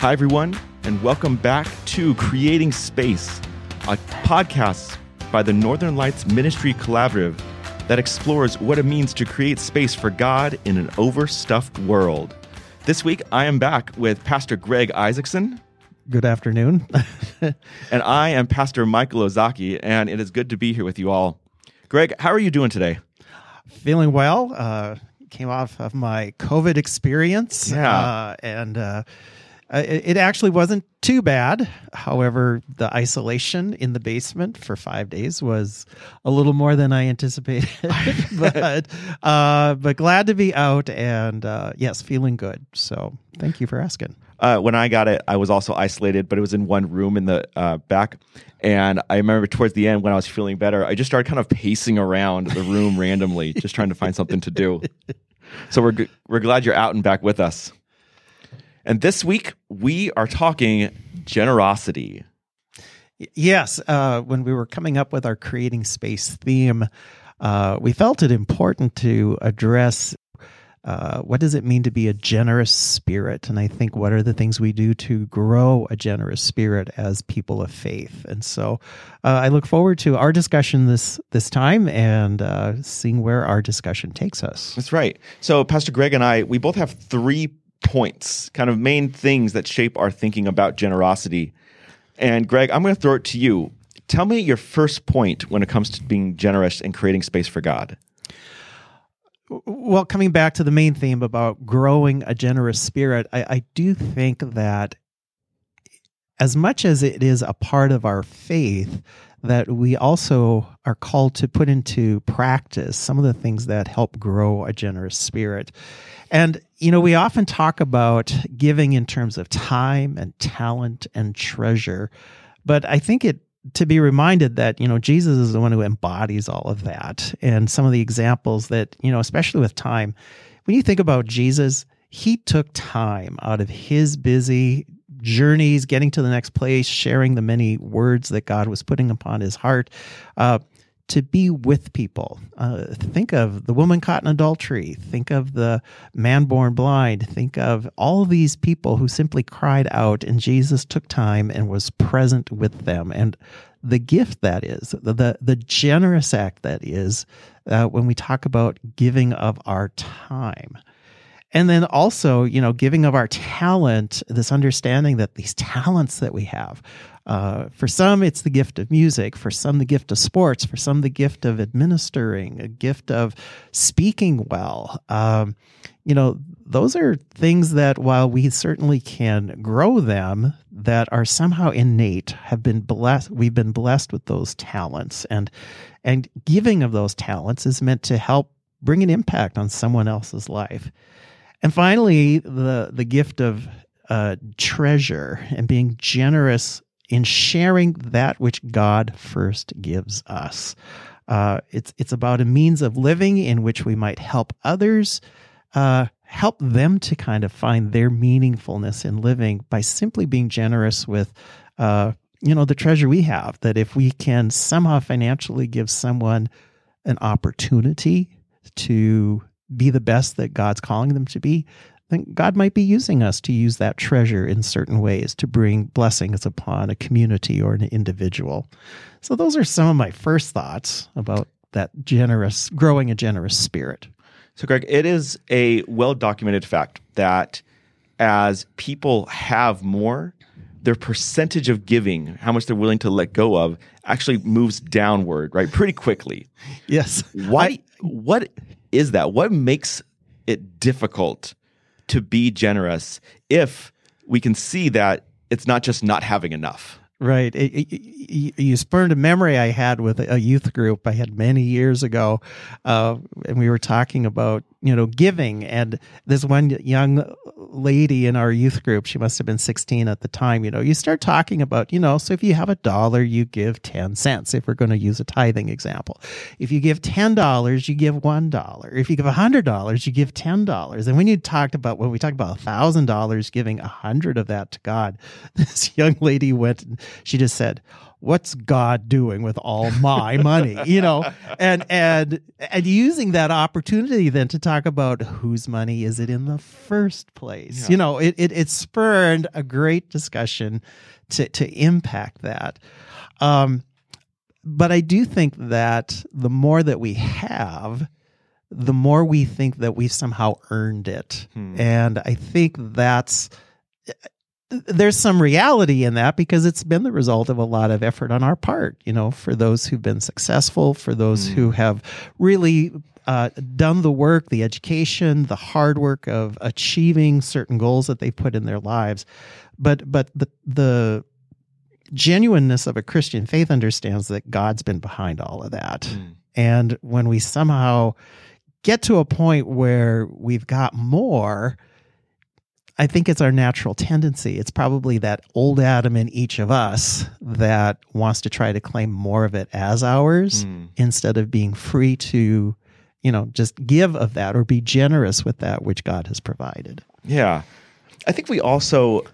Hi, everyone, and welcome back to Creating Space, a podcast by the Northern Lights Ministry Collaborative that explores what it means to create space for God in an overstuffed world. This week, I am back with Pastor Greg Isaacson. Good afternoon. and I am Pastor Michael Ozaki, and it is good to be here with you all. Greg, how are you doing today? Feeling well. Uh, came off of my COVID experience. Yeah. Uh, and uh, uh, it, it actually wasn't too bad. However, the isolation in the basement for five days was a little more than I anticipated. but uh, but glad to be out and uh, yes, feeling good. So thank you for asking. Uh, when I got it, I was also isolated, but it was in one room in the uh, back. And I remember towards the end when I was feeling better, I just started kind of pacing around the room randomly, just trying to find something to do. So we're we're glad you're out and back with us. And this week, we are talking generosity. Yes, uh, when we were coming up with our creating space theme, uh, we felt it important to address uh, what does it mean to be a generous spirit? And I think what are the things we do to grow a generous spirit as people of faith? And so uh, I look forward to our discussion this this time and uh, seeing where our discussion takes us. That's right. So Pastor Greg and I, we both have three points, kind of main things that shape our thinking about generosity. And Greg, I'm going to throw it to you. Tell me your first point when it comes to being generous and creating space for God. Well, coming back to the main theme about growing a generous spirit, I, I do think that as much as it is a part of our faith, that we also are called to put into practice some of the things that help grow a generous spirit. And, you know, we often talk about giving in terms of time and talent and treasure, but I think it to be reminded that you know Jesus is the one who embodies all of that and some of the examples that you know especially with time when you think about Jesus he took time out of his busy journeys getting to the next place sharing the many words that God was putting upon his heart uh, to be with people. Uh, think of the woman caught in adultery. Think of the man born blind. Think of all these people who simply cried out, and Jesus took time and was present with them. And the gift that is, the the, the generous act that is, uh, when we talk about giving of our time. And then also, you know, giving of our talent, this understanding that these talents that we have, uh, for some, it's the gift of music. For some, the gift of sports. For some, the gift of administering, a gift of speaking well. Um, you know, those are things that while we certainly can grow them, that are somehow innate, have been blessed. We've been blessed with those talents, and and giving of those talents is meant to help bring an impact on someone else's life. And finally, the the gift of uh, treasure and being generous in sharing that which God first gives us. Uh, it's it's about a means of living in which we might help others, uh, help them to kind of find their meaningfulness in living by simply being generous with, uh, you know, the treasure we have. That if we can somehow financially give someone an opportunity to be the best that God's calling them to be, then God might be using us to use that treasure in certain ways to bring blessings upon a community or an individual. So, those are some of my first thoughts about that generous, growing a generous spirit. So, Greg, it is a well documented fact that as people have more, their percentage of giving, how much they're willing to let go of, actually moves downward, right? Pretty quickly. Yes. Why? I, what is that? What makes it difficult to be generous if we can see that it's not just not having enough. Right. It, it, you spurned a memory I had with a youth group I had many years ago. Uh, and we were talking about, you know, giving. And this one young lady in our youth group, she must have been 16 at the time, you know, you start talking about, you know, so if you have a dollar, you give 10 cents, if we're going to use a tithing example. If you give $10, you give $1. If you give $100, you give $10. And when you talked about, when we talked about $1,000 giving a hundred of that to God, this young lady went, she just said, what's God doing with all my money? You know, and and and using that opportunity then to talk about whose money is it in the first place? Yeah. You know, it, it it spurred a great discussion to to impact that. Um, but I do think that the more that we have, the more we think that we've somehow earned it. Hmm. And I think that's there's some reality in that because it's been the result of a lot of effort on our part, you know, for those who've been successful, for those Hmm. who have really uh, done the work, the education, the hard work of achieving certain goals that they put in their lives. But but the the genuineness of a Christian faith understands that God's been behind all of that. Mm. And when we somehow get to a point where we've got more, I think it's our natural tendency. It's probably that old Adam in each of us that wants to try to claim more of it as ours Mm. instead of being free to, you know, just give of that or be generous with that which God has provided. Yeah. I think we also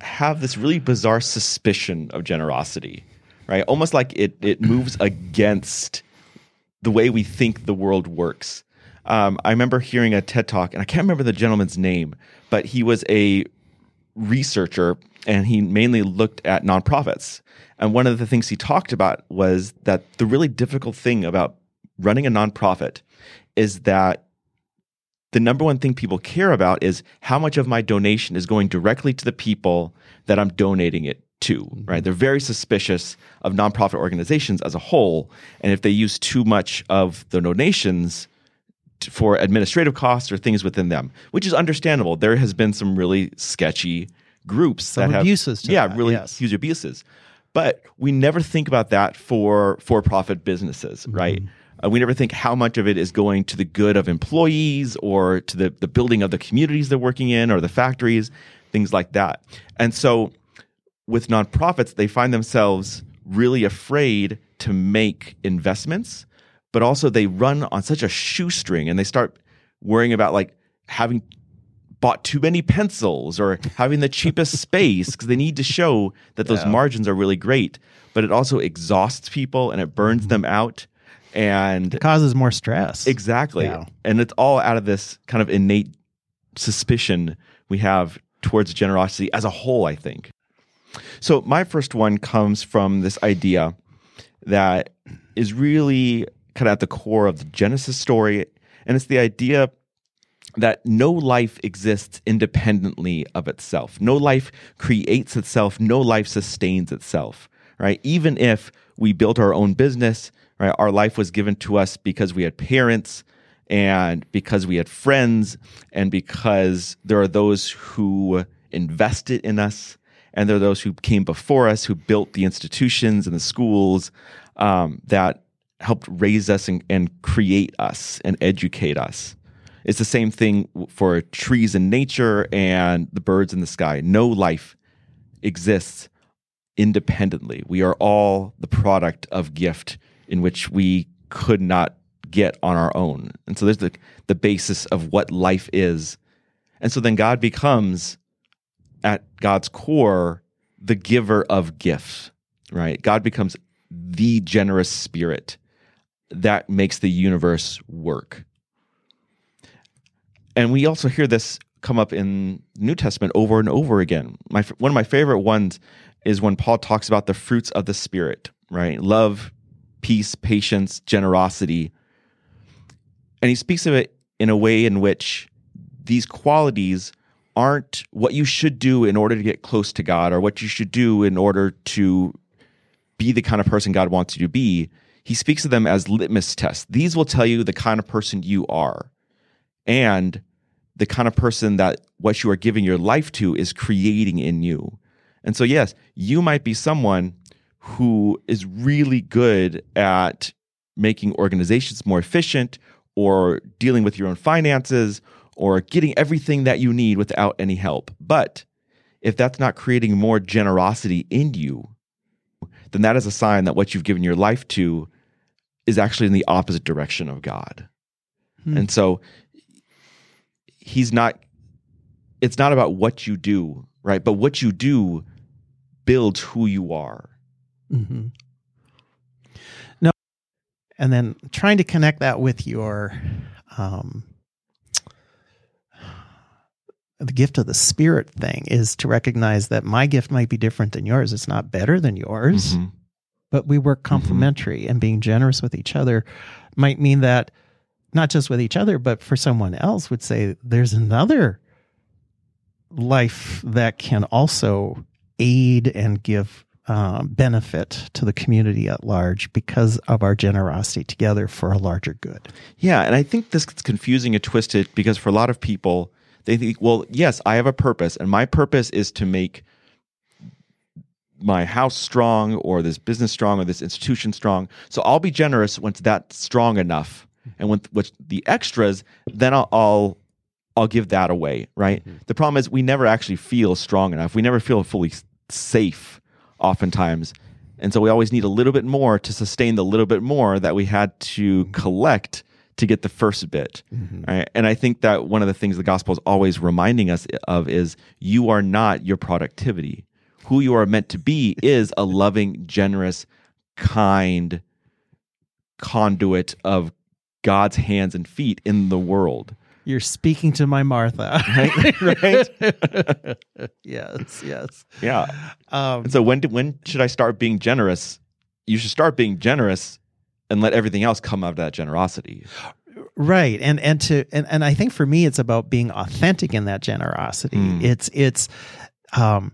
have this really bizarre suspicion of generosity, right? Almost like it it moves against the way we think the world works. Um, I remember hearing a TED talk, and I can't remember the gentleman's name, but he was a researcher and he mainly looked at nonprofits. And one of the things he talked about was that the really difficult thing about running a nonprofit is that the number one thing people care about is how much of my donation is going directly to the people that I'm donating it to, right? They're very suspicious of nonprofit organizations as a whole. And if they use too much of the donations for administrative costs or things within them, which is understandable, there has been some really sketchy groups Some that have abuses yeah, that, really yes. huge abuses. But we never think about that for for-profit businesses, right? Uh, we never think how much of it is going to the good of employees or to the, the building of the communities they're working in or the factories, things like that. And so with nonprofits, they find themselves really afraid to make investments, but also they run on such a shoestring and they start worrying about like having bought too many pencils or having the cheapest space because they need to show that those Yeah. margins are really great. But it also exhausts people and it burns mm-hmm. them out. And It causes more stress. Exactly. Yeah. And it's all out of this kind of innate suspicion we have towards generosity as a whole, I think. So, my first one comes from this idea that is really kind of at the core of the Genesis story. And it's the idea that no life exists independently of itself. No life creates itself. No life sustains itself, right? Even if we built our own business, right? Our life was given to us because we had parents and because we had friends and because there are those who invested in us and there are those who came before us who built the institutions and the schools um, that helped raise us and, and create us and educate us. It's the same thing for trees in nature and the birds in the sky. No life exists independently. We are all the product of gift in which we could not get on our own. And so there's the, the basis of what life is. And so then God becomes, at God's core, the giver of gifts, right? God becomes the generous spirit that makes the universe work. And we also hear this come up in New Testament over and over again. My one of my favorite ones is when Paul talks about the fruits of the spirit, right? Love, peace, patience, generosity. And he speaks of it in a way in which these qualities aren't what you should do in order to get close to God or what you should do in order to be the kind of person God wants you to be. He speaks of them as litmus tests. These will tell you the kind of person you are and the kind of person that what you are giving your life to is creating in you. And so, yes, you might be someone who is really good at making organizations more efficient or dealing with your own finances or getting everything that you need without any help. But if that's not creating more generosity in you, then that is a sign that what you've given your life to is actually in the opposite direction of God. Hmm. And so he's not it's not about what you do, right? But what you do builds who you are. hmm No, and then trying to connect that with your um, the gift of the spirit thing is to recognize that my gift might be different than yours. It's not better than yours, Mhm. But we work complementary and being generous with each other might mean that not just with each other, but for someone else would say there's another life that can also aid and give um, benefit to the community at large because of our generosity together for a larger good. Yeah, and I think this gets confusing and twisted because for a lot of people, they think, well, yes, I have a purpose, and my purpose is to make my house strong or this business strong or this institution strong. So I'll be generous once that's strong enough. And when with the extras, then I'll, I'll I'll give that away, right? Mm-hmm. The problem is we never actually feel strong enough. We never feel fully safe oftentimes. And so we always need a little bit more to sustain the little bit more that we had to mm-hmm. collect to get the first bit. Mm-hmm. right? And I think that one of the things the gospel is always reminding us of is you are not your productivity. Who you are meant to be is a loving, generous, kind conduit of God's hands and feet in the world. You're speaking to my Martha. Right? right? yes, yes. Yeah. Um, And so when do, when should I start being generous? You should start being generous and let everything else come out of that generosity. right and and to and, and i think for me it's about being authentic in that generosity Mm. it's it's um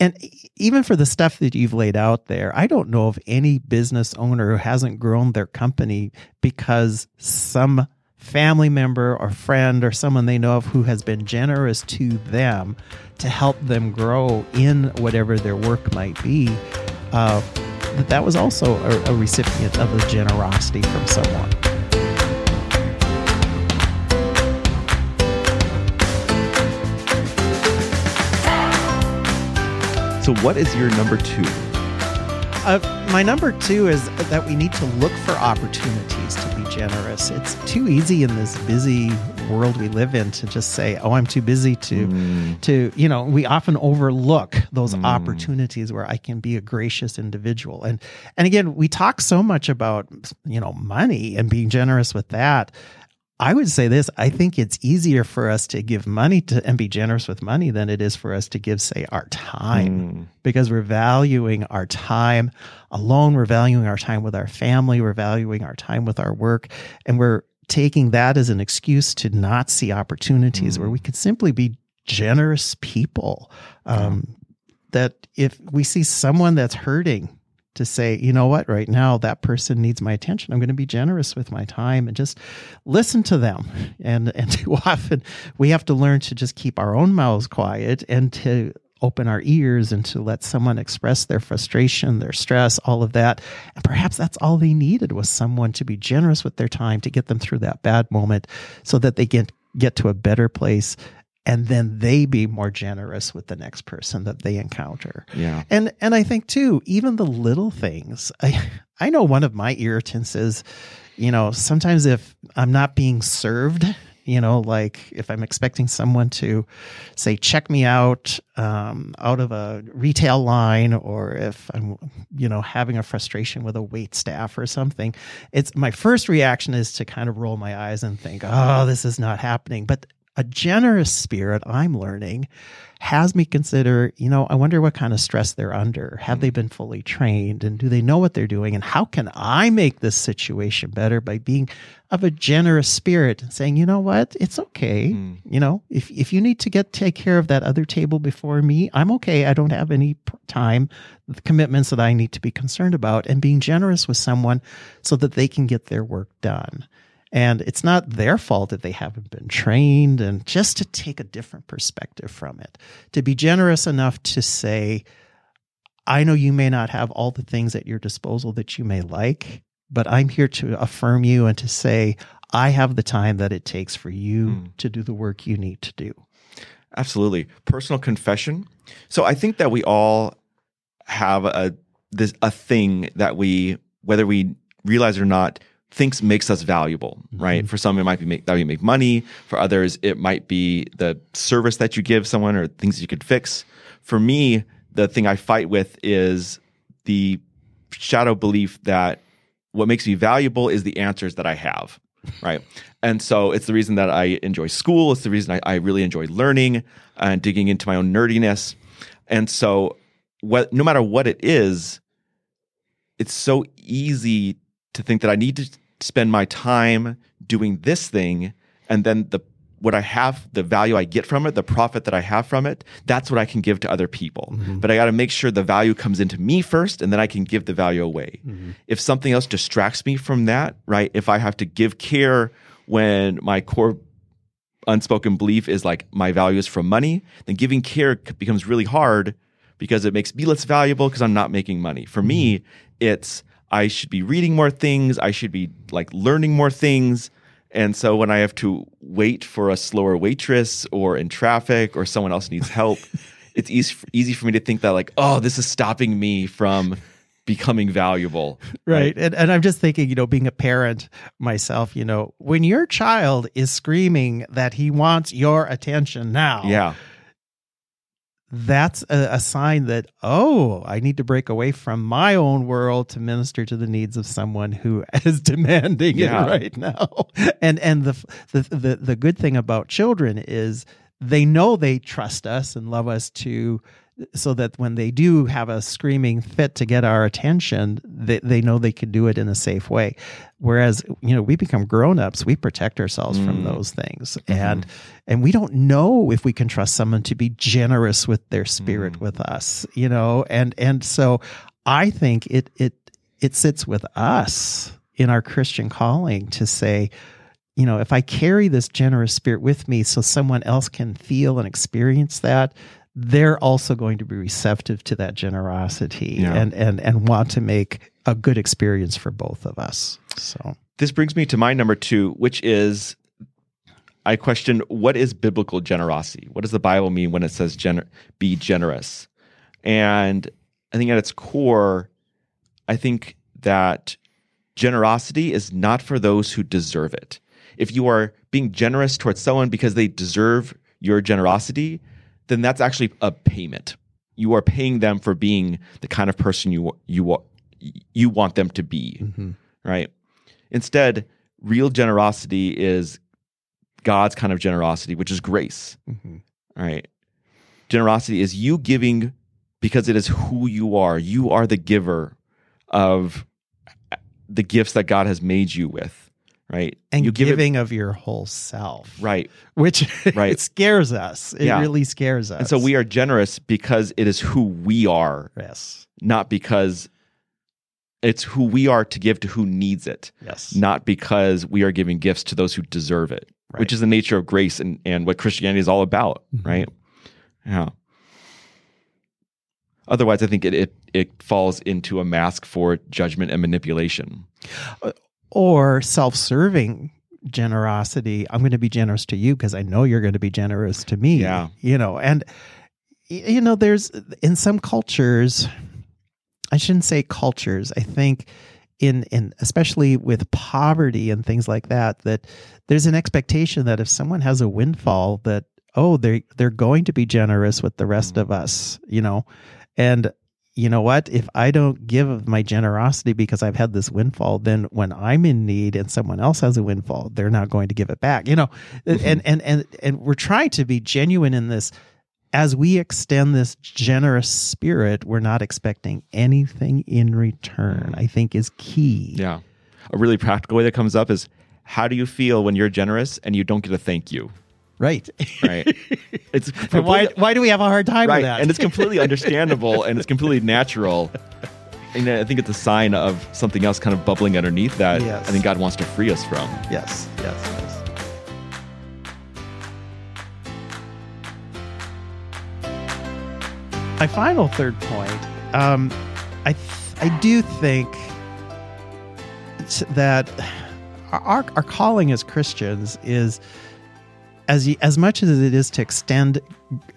and even for the stuff that you've laid out there i don't know of any business owner who hasn't grown their company because some family member or friend or someone they know of who has been generous to them to help them grow in whatever their work might be uh, that that was also a, a recipient of a generosity from someone So what is your number two? Uh, my number two is that we need to look for opportunities to be generous. It's too easy in this busy world we live in to just say, "Oh, I'm too busy to." Mm, To you know, we often overlook those Mm. opportunities where I can be a gracious individual, and and again, we talk so much about you know money and being generous with that. I would say this: I think it's easier for us to give money to and be generous with money than it is for us to give, say, our time mm, because we're valuing our time alone. We're valuing our time with our family. We're valuing our time with our work. And we're taking that as an excuse to not see opportunities Mm. where we could simply be generous people. Um, That if we see someone that's hurting, to say, you know what, right now that person needs my attention. I'm going to be generous with my time and just listen to them. And and too often we have to learn to just keep our own mouths quiet and to open our ears and to let someone express their frustration, their stress, all of that. And perhaps that's all they needed was someone to be generous with their time to get them through that bad moment so that they can get to a better place and then they be more generous with the next person that they encounter. yeah. And and I think too, even the little things. I I know one of my irritants is, you know, sometimes if I'm not being served, you know, like if I'm expecting someone to say check me out um, out of a retail line, or if I'm, you know, having a frustration with a wait staff or something, it's my first reaction is to kind of roll my eyes and think, oh, this is not happening. But a generous spirit, I'm learning, has me consider, you know, I wonder what kind of stress they're under. Have they been fully trained and do they know what they're doing? And how can I make this situation better by being of a generous spirit and saying, you know what, it's okay. Mm. You know, if, if you need to get take care of that other table before me, I'm okay. I don't have any time, the commitments that I need to be concerned about, and being generous with someone so that they can get their work done. And it's not their fault that they haven't been trained, and just to take a different perspective from it, to be generous enough to say, I know you may not have all the things at your disposal that you may like, but I'm here to affirm you and to say, I have the time that it takes for you Mm. to do the work you need to do. Absolutely. Personal confession. So I think that we all have a this a thing that we whether we realize it or not thinks makes us valuable, right? Mm-hmm. For some it might be make, that you make money, for others it might be the service that you give someone or things you could fix. For me, the thing I fight with is the shadow belief that what makes me valuable is the answers that I have. Right. and so it's the reason that I enjoy school. It's the reason I, I really enjoy learning and digging into my own nerdiness. And so, what, no matter what it is, it's so easy to think that I need to spend my time doing this thing and then the what I have, the value I get from it, the profit that I have from it, that's what I can give to other people. Mm-hmm. But I got to make sure the value comes into me first and then I can give the value away. Mm-hmm. If something else distracts me from that, right? If I have to give care when my core unspoken belief is like my value is from money, then giving care becomes really hard because it makes me less valuable because I'm not making money. For mm-hmm. me, it's I should be reading more things, I should be like learning more things. And so when I have to wait for a slower waitress or in traffic or someone else needs help, it's easy easy for me to think that like, oh, this is stopping me from becoming valuable. Right. right. And and I'm just thinking, you know, being a parent myself, you know, when your child is screaming that he wants your attention now. Yeah that's a, a, sign that oh i need to break away from my own world to minister to the needs of someone who is demanding yeah. it right now and and the, the the the good thing about children is they know they trust us and love us to so that when they do have a screaming fit to get our attention, they, they know they can do it in a safe way. Whereas, you know, we become grown-ups, we protect ourselves mm. from those things. Mm-hmm. And and we don't know if we can trust someone to be generous with their spirit mm. with us, you know, and and so I think it it it sits with us in our Christian calling to say, you know, if I carry this generous spirit with me so someone else can feel and experience that, they're also going to be receptive to that generosity yeah. and, and, and want to make a good experience for both of us. So this brings me to my number two, which is I question what is biblical generosity? What does the Bible mean when it says gener- be generous? And I think at its core, I think that generosity is not for those who deserve it. If you are being generous towards someone because they deserve your generosity, then that's actually a payment. You are paying them for being the kind of person you you you want them to be, mm-hmm. right? Instead, real generosity is God's kind of generosity, which is grace, mm-hmm. right? Generosity is you giving because it is who you are. You are the giver of the gifts that God has made you with right? And you giving it, of your whole self, right? Which right. it scares us. It yeah. really scares us. And so we are generous because it is who we are. Yes. Not because it's who we are to give to who needs it. Yes. Not because we are giving gifts to those who deserve it, right. which is the nature of grace and, and what Christianity is all about, mm-hmm. right? Yeah. Otherwise, I think it, it it falls into a mask for judgment and manipulation. Or self-serving generosity i'm going to be generous to you because i know you're going to be generous to me yeah. you know and you know there's in some cultures i shouldn't say cultures i think in in especially with poverty and things like that that there's an expectation that if someone has a windfall that oh they they're going to be generous with the rest mm. of us you know and you know what? If I don't give of my generosity because I've had this windfall, then when I'm in need and someone else has a windfall, they're not going to give it back. You know, mm-hmm. and and and and we're trying to be genuine in this. As we extend this generous spirit, we're not expecting anything in return. I think is key. Yeah, a really practical way that comes up is, how do you feel when you're generous and you don't get a thank you? Right. Right. It's why why do we have a hard time right. with that? And it's completely understandable and it's completely natural. And I think it's a sign of something else kind of bubbling underneath that yes. I think God wants to free us from. Yes. Yes. yes. My final third point, um, I th- I do think that our our calling as Christians is as as much as it is to extend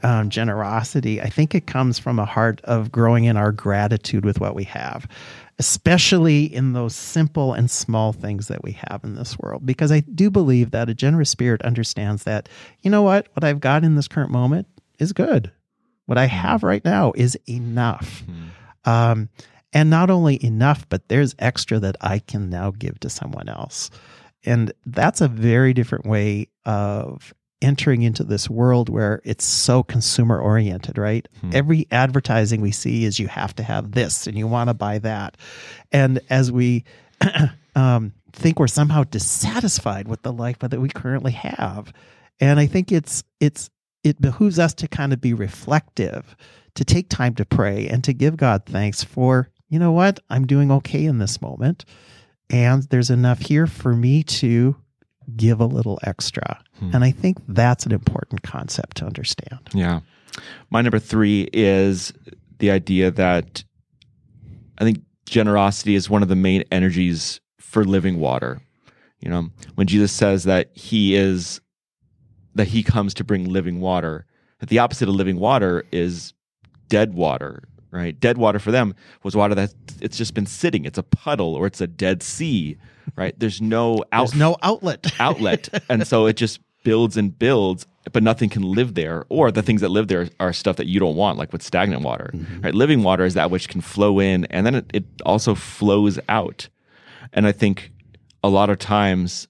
um, generosity, I think it comes from a heart of growing in our gratitude with what we have, especially in those simple and small things that we have in this world. Because I do believe that a generous spirit understands that you know what what I've got in this current moment is good. What I have right now is enough. Mm-hmm. Um, And not only enough, but there's extra that I can now give to someone else. And that's a very different way of entering into this world where it's so consumer oriented, right? Hmm. Every advertising we see is you have to have this and you want to buy that. And as we um, think we're somehow dissatisfied with the life that we currently have, and I think it's it's it behooves us to kind of be reflective, to take time to pray and to give God thanks for, you know what, I'm doing okay in this moment. And there's enough here for me to give a little extra. Hmm. And I think that's an important concept to understand. Yeah. My number three is the idea that I think generosity is one of the main energies for living water. You know, when Jesus says that he is that he comes to bring living water, that the opposite of living water is dead water, right? Dead water for them was water that it's just been sitting. It's a puddle or it's a dead sea, right? There's no out, There's no outlet. outlet. and so it just builds and builds, but nothing can live there. Or the things that live there are stuff that you don't want, like with stagnant water. Mm-hmm. Right? Living water is that which can flow in and then it, it also flows out. And I think a lot of times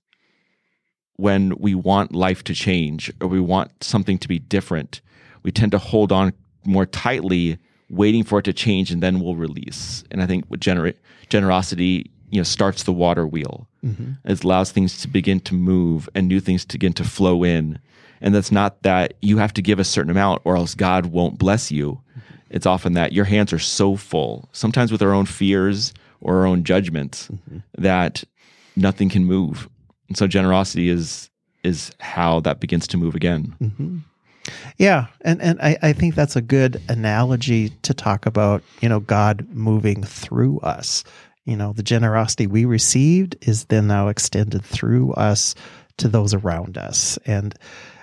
when we want life to change or we want something to be different, we tend to hold on more tightly, waiting for it to change, and then we'll release. And I think with gener- generosity, you know, starts the water wheel. Mm-hmm. It allows things to begin to move and new things to begin to flow in. And that's not that you have to give a certain amount or else God won't bless you. Mm-hmm. It's often that your hands are so full, sometimes with our own fears or our own judgments, mm-hmm. that nothing can move. And so generosity is is how that begins to move again. Yeah, and and I, I think that's a good analogy to talk about. You know, God moving through us. You know, the generosity we received is then now extended through us to those around us. And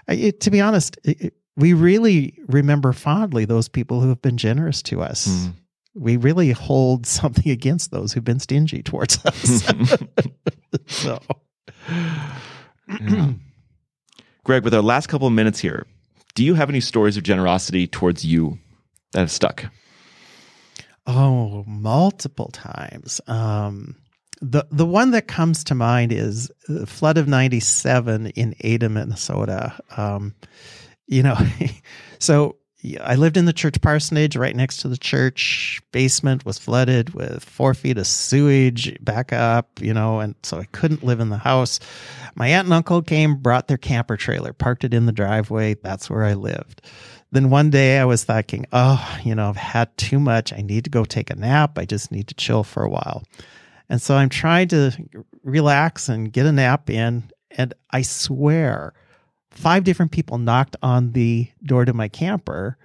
it, to be honest, it, we really remember fondly those people who have been generous to us. Mm. We really hold something against those who've been stingy towards us. so, Yeah. Greg, with our last couple of minutes here, do you have any stories of generosity towards you that have stuck? Oh, multiple times. Um, the the one that comes to mind is the flood of '97 in Ada, Minnesota. Um, you know, so I lived in the church parsonage right next to the church. Basement was flooded with four feet of sewage back up, you know, and so I couldn't live in the house. My aunt and uncle came, brought their camper trailer, parked it in the driveway. That's where I lived. Then one day I was thinking, oh, you know, I've had too much. I need to go take a nap. I just need to chill for a while. And so I'm trying to relax and get a nap in. And I swear, five different people knocked on the door to my camper.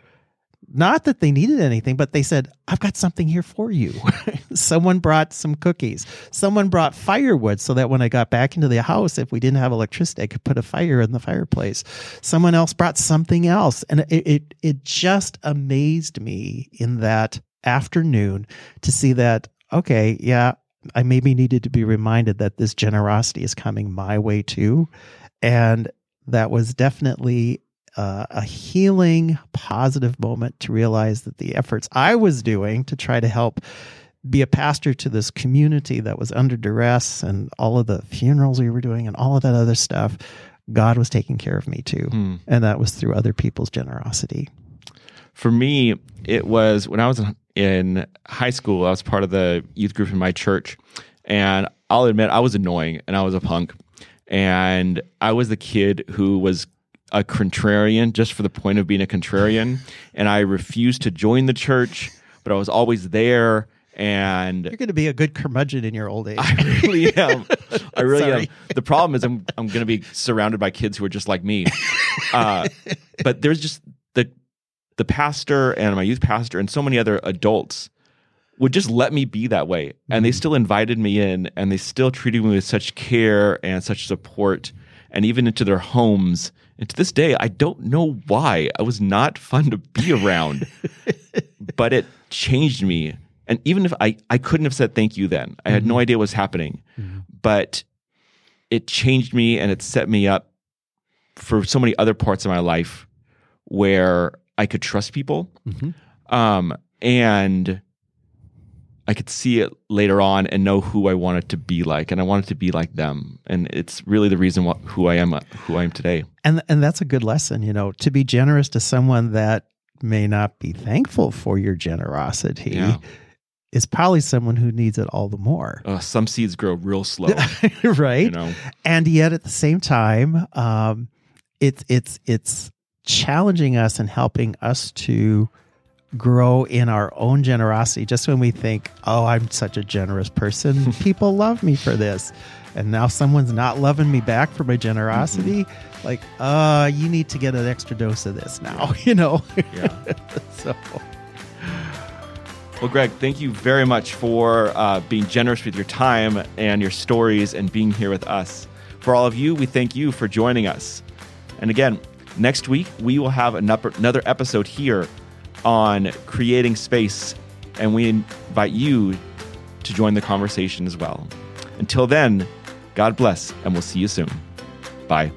Not that they needed anything, but they said, I've got something here for you. Someone brought some cookies. Someone brought firewood so that when I got back into the house, if we didn't have electricity, I could put a fire in the fireplace. Someone else brought something else. And it, it, it just amazed me in that afternoon to see that, okay, yeah, I maybe needed to be reminded that this generosity is coming my way too. And that was definitely uh, a healing, positive moment to realize that the efforts I was doing to try to help be a pastor to this community that was under duress and all of the funerals we were doing and all of that other stuff, God was taking care of me too. Hmm. And that was through other people's generosity. For me, it was when I was in- in high school, I was part of the youth group in my church. And I'll admit, I was annoying and I was a punk. And I was the kid who was a contrarian just for the point of being a contrarian. And I refused to join the church, but I was always there. And You're going to be a good curmudgeon in your old age. I really am. I really am. The problem is I'm I'm going to be surrounded by kids who are just like me. Uh, but there's just the the pastor and my youth pastor and so many other adults would just let me be that way, and they still invited me in, and they still treated me with such care and such support, and even into their homes. And to this day, I don't know why. I was not fun to be around, but it changed me. And even if I, I couldn't have said thank you then, I had no idea what was happening, but it changed me and it set me up for so many other parts of my life where I could trust people. Mhm. Um, and I could see it later on and know who I wanted to be like, and I wanted to be like them, and it's really the reason wh- who I am, uh, who I am today. And and that's a good lesson, you know, to be generous to someone that may not be thankful for your generosity. Yeah. Is probably someone who needs it all the more. Uh, some seeds grow real slow, right? you know. and yet at the same time um, it's it's it's challenging us and helping us to grow in our own generosity just when we think oh i'm such a generous person people love me for this and now someone's not loving me back for my generosity like uh you need to get an extra dose of this now you know Yeah. so Well, Greg, thank you very much for uh, being generous with your time and your stories and being here with us. For all of you, we thank you for joining us. And again, next week, we will have another another episode here on creating space, and we invite you to join the conversation as well. Until then, God bless, and we'll see you soon. Bye.